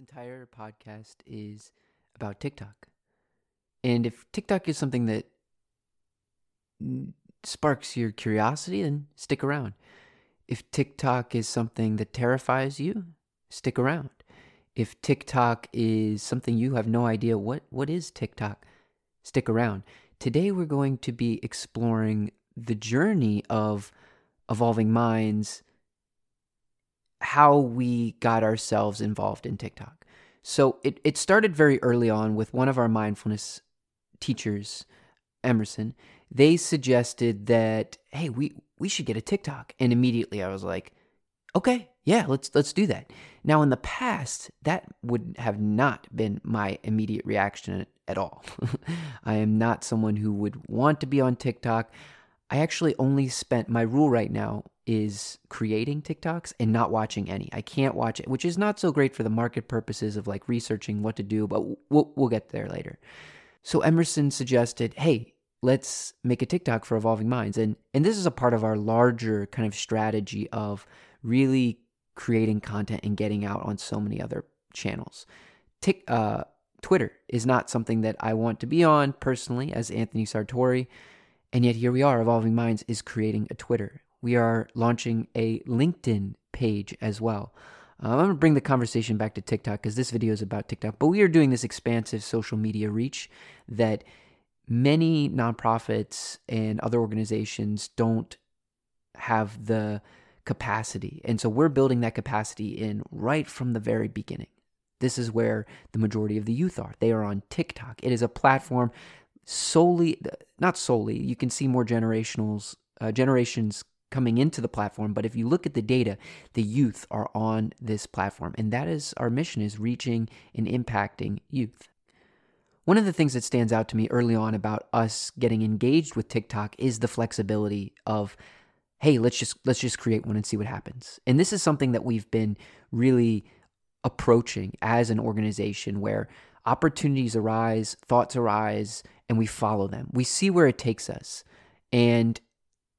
entire podcast is about TikTok. And if TikTok is something that sparks your curiosity, then stick around. If TikTok is something that terrifies you, stick around. If TikTok is something you have no idea what what is TikTok, stick around. Today we're going to be exploring the journey of evolving minds how we got ourselves involved in TikTok. So it, it started very early on with one of our mindfulness teachers, Emerson. They suggested that, hey, we, we should get a TikTok. And immediately I was like, okay, yeah, let's let's do that. Now in the past, that would have not been my immediate reaction at all. I am not someone who would want to be on TikTok. I actually only spent my rule right now is creating TikToks and not watching any. I can't watch it, which is not so great for the market purposes of like researching what to do, but we'll, we'll get there later. So Emerson suggested, hey, let's make a TikTok for Evolving Minds. And, and this is a part of our larger kind of strategy of really creating content and getting out on so many other channels. Tick, uh, Twitter is not something that I want to be on personally as Anthony Sartori. And yet here we are, Evolving Minds is creating a Twitter. We are launching a LinkedIn page as well. Uh, I'm going to bring the conversation back to TikTok because this video is about TikTok, but we are doing this expansive social media reach that many nonprofits and other organizations don't have the capacity. And so we're building that capacity in right from the very beginning. This is where the majority of the youth are. They are on TikTok. It is a platform solely, not solely, you can see more generationals, uh, generations coming into the platform but if you look at the data the youth are on this platform and that is our mission is reaching and impacting youth. One of the things that stands out to me early on about us getting engaged with TikTok is the flexibility of hey let's just let's just create one and see what happens. And this is something that we've been really approaching as an organization where opportunities arise thoughts arise and we follow them. We see where it takes us. And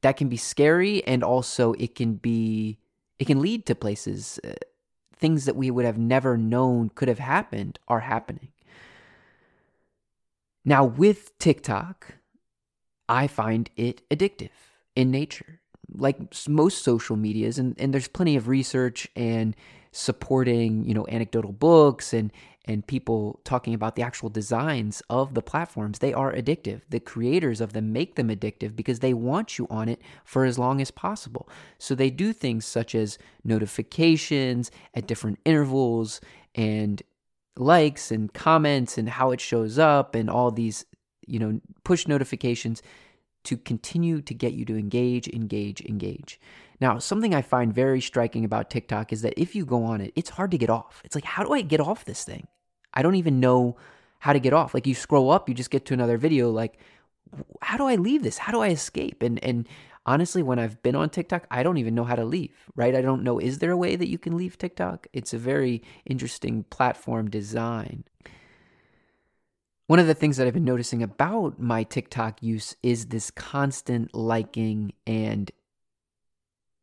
that can be scary and also it can be it can lead to places uh, things that we would have never known could have happened are happening. Now with TikTok, I find it addictive in nature. Like most social medias and and there's plenty of research and supporting, you know, anecdotal books and and people talking about the actual designs of the platforms, they are addictive. The creators of them make them addictive because they want you on it for as long as possible. So they do things such as notifications at different intervals and likes and comments and how it shows up and all these, you know, push notifications to continue to get you to engage, engage, engage. Now, something I find very striking about TikTok is that if you go on it, it's hard to get off. It's like, how do I get off this thing? I don't even know how to get off. Like you scroll up, you just get to another video. Like, how do I leave this? How do I escape? And and honestly, when I've been on TikTok, I don't even know how to leave. Right? I don't know. Is there a way that you can leave TikTok? It's a very interesting platform design. One of the things that I've been noticing about my TikTok use is this constant liking and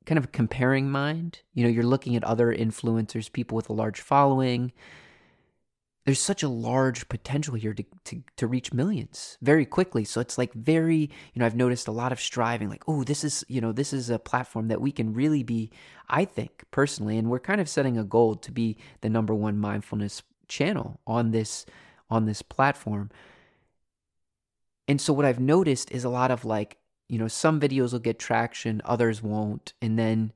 kind of comparing mind. You know, you're looking at other influencers, people with a large following. There's such a large potential here to, to, to reach millions very quickly. So it's like very, you know, I've noticed a lot of striving, like, oh, this is, you know, this is a platform that we can really be, I think personally, and we're kind of setting a goal to be the number one mindfulness channel on this on this platform. And so what I've noticed is a lot of like you know, some videos will get traction, others won't, and then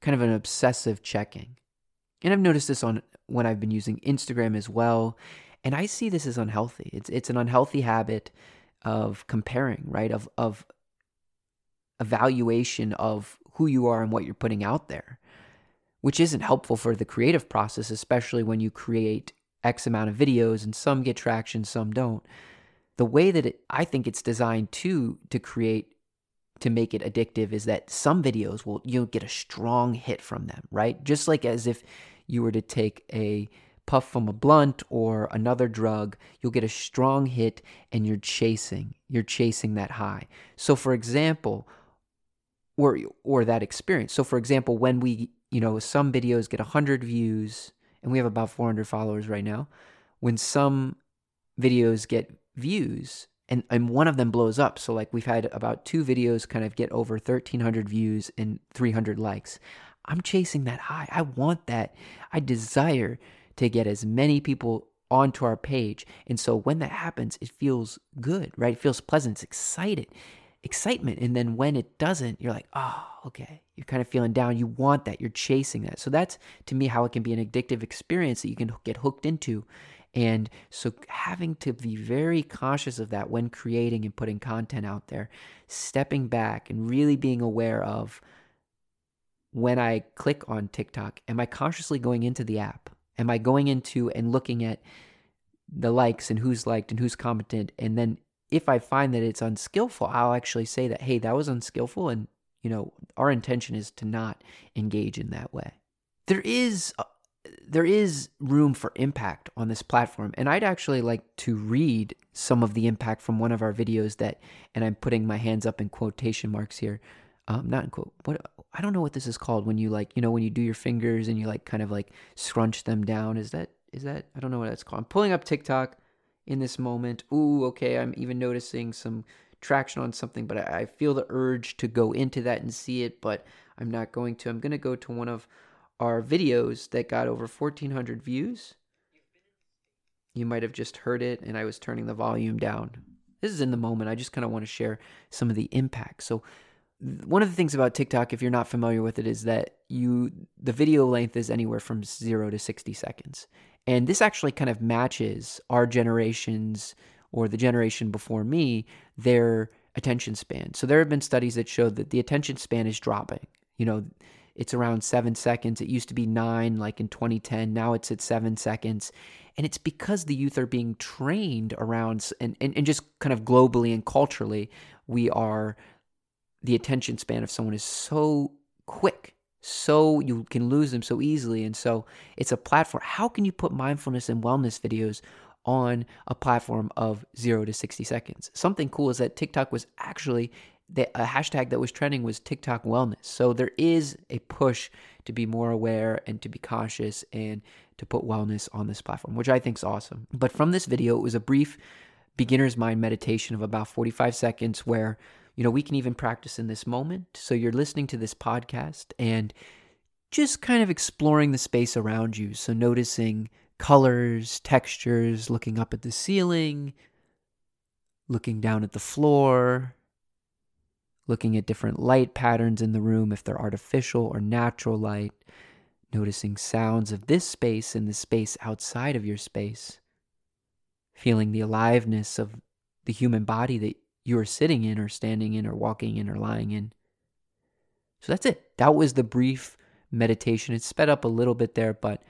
kind of an obsessive checking. And I've noticed this on when I've been using Instagram as well, and I see this as unhealthy. It's it's an unhealthy habit of comparing, right? Of of evaluation of who you are and what you're putting out there, which isn't helpful for the creative process, especially when you create X amount of videos and some get traction, some don't the way that it, I think it's designed to to create to make it addictive is that some videos will you'll get a strong hit from them, right? Just like as if you were to take a puff from a blunt or another drug, you'll get a strong hit and you're chasing. You're chasing that high. So for example, or or that experience. So for example, when we, you know, some videos get 100 views and we have about 400 followers right now. When some videos get views and, and one of them blows up, so like we've had about two videos kind of get over 1,300 views and 300 likes. I'm chasing that high. I want that. I desire to get as many people onto our page. And so when that happens, it feels good, right? It feels pleasant. It's excited, excitement. And then when it doesn't, you're like, oh, okay. You're kind of feeling down. You want that. You're chasing that. So that's to me how it can be an addictive experience that you can get hooked into. And so having to be very cautious of that when creating and putting content out there, stepping back and really being aware of when I click on TikTok, am I consciously going into the app? Am I going into and looking at the likes and who's liked and who's commented? And then if I find that it's unskillful, I'll actually say that, hey, that was unskillful. And, you know, our intention is to not engage in that way. There is. There is room for impact on this platform. And I'd actually like to read some of the impact from one of our videos that, and I'm putting my hands up in quotation marks here, um, not in quote, what I don't know what this is called when you like, you know, when you do your fingers and you like kind of like scrunch them down. Is that is that I don't know what that's called. I'm pulling up TikTok in this moment. Ooh, okay. I'm even noticing some traction on something, but I, I feel the urge to go into that and see it, but I'm not going to. I'm gonna go to one of our videos that got over 1,400 views. You might have just heard it, and I was turning the volume down. This is in the moment. I just kind of want to share some of the impact. So one of the things about TikTok, if you're not familiar with it, is that you the video length is anywhere from zero to 60 seconds. And this actually kind of matches our generation's or the generation before me, their attention span. So there have been studies that show that the attention span is dropping. You know, it's around seven seconds. It used to be nine, like in 2010. Now it's at seven seconds. And it's because the youth are being trained around, and, and, and just kind of globally and culturally, we are the attention span of someone is so quick so you can lose them so easily and so it's a platform how can you put mindfulness and wellness videos on a platform of 0 to 60 seconds something cool is that tiktok was actually the a hashtag that was trending was tiktok wellness so there is a push to be more aware and to be cautious and to put wellness on this platform which i think is awesome but from this video it was a brief beginner's mind meditation of about 45 seconds where you know, we can even practice in this moment. So you're listening to this podcast and just kind of exploring the space around you. So noticing colors, textures, looking up at the ceiling, looking down at the floor, looking at different light patterns in the room, if they're artificial or natural light, noticing sounds of this space and the space outside of your space, feeling the aliveness of the human body that you are sitting in or standing in or walking in or lying in. So that's it. That was the brief meditation. It sped up a little bit there, but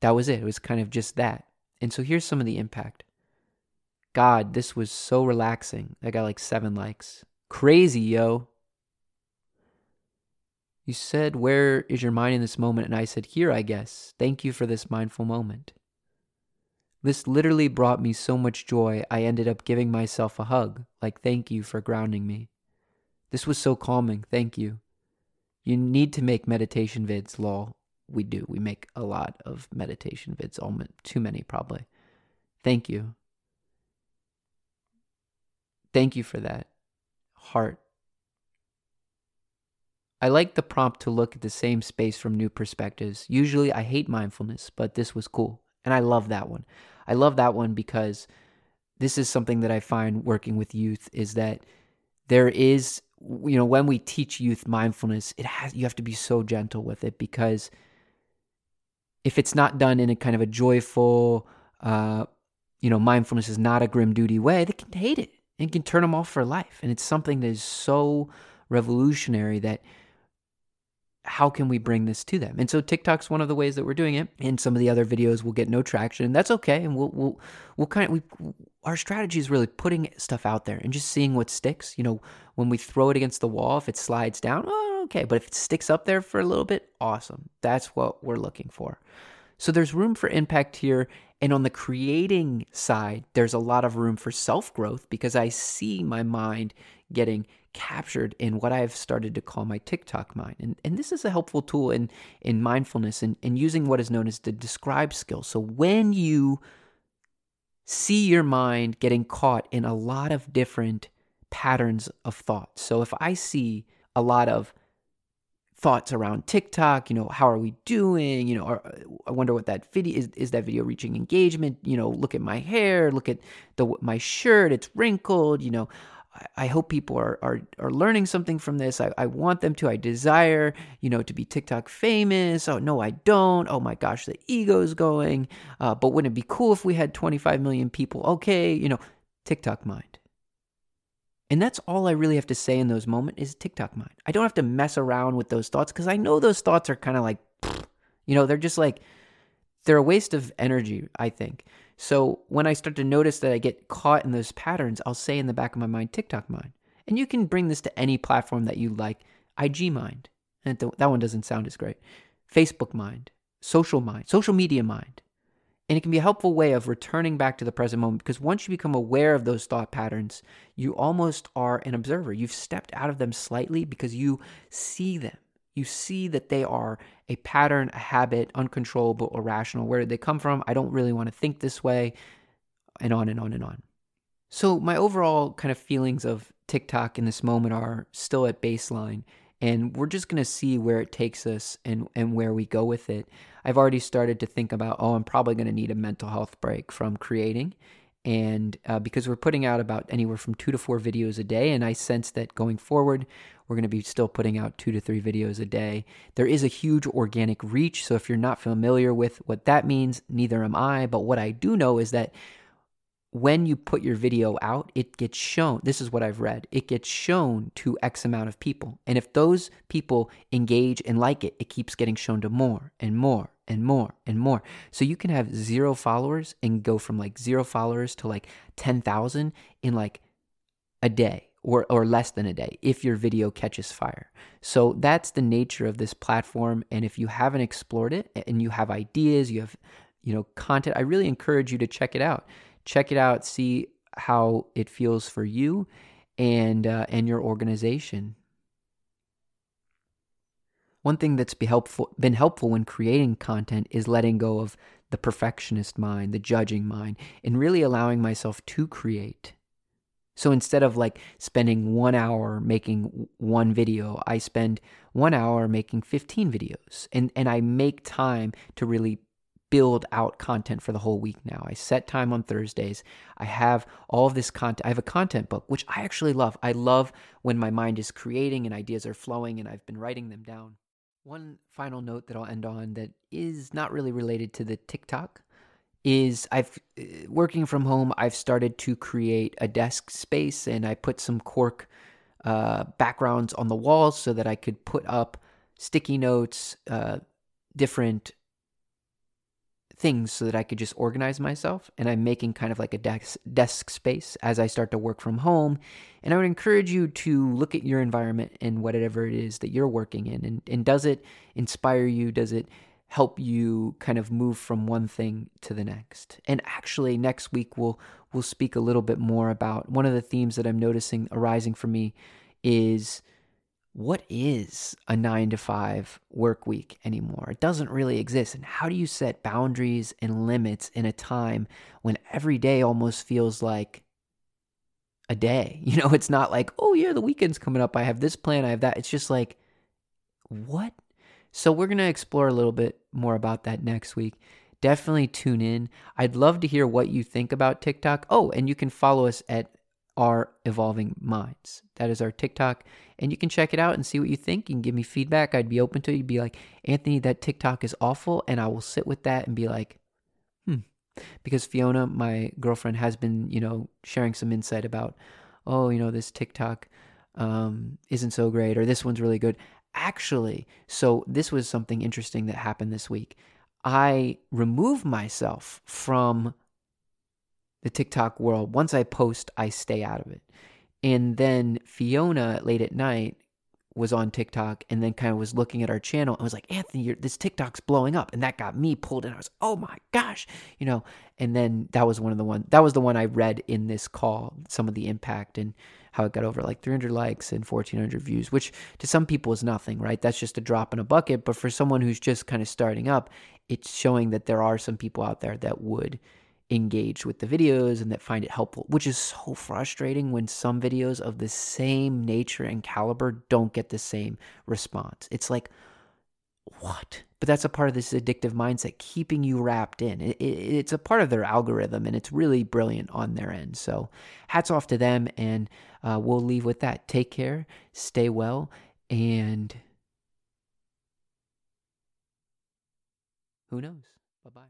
that was it. It was kind of just that. And so here's some of the impact. God, this was so relaxing. I got like seven likes. Crazy, yo. You said, Where is your mind in this moment? And I said, Here, I guess. Thank you for this mindful moment. This literally brought me so much joy, I ended up giving myself a hug, like thank you for grounding me. This was so calming, thank you. You need to make meditation vids, lol. We do. We make a lot of meditation vids, almost too many probably. Thank you. Thank you for that. Heart. I like the prompt to look at the same space from new perspectives. Usually I hate mindfulness, but this was cool. And I love that one. I love that one because this is something that I find working with youth is that there is you know when we teach youth mindfulness it has you have to be so gentle with it because if it's not done in a kind of a joyful uh you know mindfulness is not a grim duty way they can hate it and can turn them off for life and it's something that is so revolutionary that how can we bring this to them? And so TikTok's one of the ways that we're doing it. And some of the other videos will get no traction, and that's okay. And we'll we'll we'll kind of we our strategy is really putting stuff out there and just seeing what sticks. You know, when we throw it against the wall, if it slides down, oh, okay. But if it sticks up there for a little bit, awesome. That's what we're looking for. So there's room for impact here. And on the creating side, there's a lot of room for self growth because I see my mind getting captured in what I've started to call my TikTok mind. And, and this is a helpful tool in, in mindfulness and, and using what is known as the describe skill. So when you see your mind getting caught in a lot of different patterns of thought. So if I see a lot of thoughts around TikTok, you know, how are we doing? You know, or, I wonder what that video is is that video reaching engagement? You know, look at my hair, look at the my shirt, it's wrinkled, you know. I, I hope people are, are are learning something from this. I, I want them to. I desire, you know, to be TikTok famous. Oh no, I don't. Oh my gosh, the ego's going. Uh, but wouldn't it be cool if we had 25 million people? Okay, you know, TikTok mind. And that's all I really have to say in those moments is TikTok mind. I don't have to mess around with those thoughts because I know those thoughts are kind of like, you know, they're just like, they're a waste of energy, I think. So when I start to notice that I get caught in those patterns, I'll say in the back of my mind, TikTok mind. And you can bring this to any platform that you like. IG mind. And that one doesn't sound as great. Facebook mind, social mind, social media mind. And it can be a helpful way of returning back to the present moment because once you become aware of those thought patterns, you almost are an observer. You've stepped out of them slightly because you see them. You see that they are a pattern, a habit, uncontrollable, irrational. Where did they come from? I don't really want to think this way, and on and on and on. So, my overall kind of feelings of TikTok in this moment are still at baseline and we're just going to see where it takes us and and where we go with it. I've already started to think about, oh, I'm probably going to need a mental health break from creating, and uh, because we're putting out about anywhere from two to four videos a day, and I sense that going forward, we're going to be still putting out two to three videos a day. There is a huge organic reach, so if you're not familiar with what that means, neither am I. But what I do know is that when you put your video out, it gets shown. This is what I've read. It gets shown to X amount of people. And if those people engage and like it, it keeps getting shown to more and more and more and more. So you can have zero followers and go from like zero followers to like 10,000 in like a day or, or less than a day if your video catches fire. So that's the nature of this platform. And if you haven't explored it and you have ideas, you have, you know, content, I really encourage you to check it out check it out, see how it feels for you and uh, and your organization. One thing that's be helpful, been helpful when creating content is letting go of the perfectionist mind, the judging mind, and really allowing myself to create. So instead of like spending one hour making one video, I spend one hour making 15 videos. And, and I make time to really build out content for the whole week now. I set time on Thursdays. I have all of this content. I have a content book, which I actually love. I love when my mind is creating and ideas are flowing and I've been writing them down. One final note that I'll end on that is not really related to the TikTok is I've uh, working from home, I've started to create a desk space and I put some cork uh, backgrounds on the walls so that I could put up sticky notes, uh, different things so that I could just organize myself. And I'm making kind of like a desk, desk space as I start to work from home. And I would encourage you to look at your environment and whatever it is that you're working in. And, and does it inspire you? Does it help you kind of move from one thing to the next? And actually, next week we'll we'll speak a little bit more about one of the themes that I'm noticing arising for me is what is a nine to five work week anymore? It doesn't really exist. And how do you set boundaries and limits in a time when every day almost feels like a day? You know, it's not like, oh, yeah, the weekend's coming up. I have this plan, I have that. It's just like, what? So, we're going to explore a little bit more about that next week. Definitely tune in. I'd love to hear what you think about TikTok. Oh, and you can follow us at our evolving minds. That is our TikTok. And you can check it out and see what you think. You can give me feedback. I'd be open to it. You'd be like, Anthony, that TikTok is awful. And I will sit with that and be like, hmm. Because Fiona, my girlfriend, has been, you know, sharing some insight about, oh, you know, this TikTok um, isn't so great or this one's really good. Actually, so this was something interesting that happened this week. I removed myself from the TikTok world. Once I post, I stay out of it. And then Fiona, late at night, was on TikTok and then kind of was looking at our channel and was like, Anthony, this TikTok's blowing up. And that got me pulled in. I was, oh my gosh, you know, and then that was one of the one, that was the one I read in this call, some of the impact and how it got over like 300 likes and 1400 views, which to some people is nothing, right? That's just a drop in a bucket. But for someone who's just kind of starting up, it's showing that there are some people out there that would engage with the videos and that find it helpful, which is so frustrating when some videos of the same nature and caliber don't get the same response. It's like, what? But that's a part of this addictive mindset, keeping you wrapped in. It, it, it's a part of their algorithm, and it's really brilliant on their end. So, hats off to them, and uh, we'll leave with that. Take care, stay well, and who knows? Bye bye.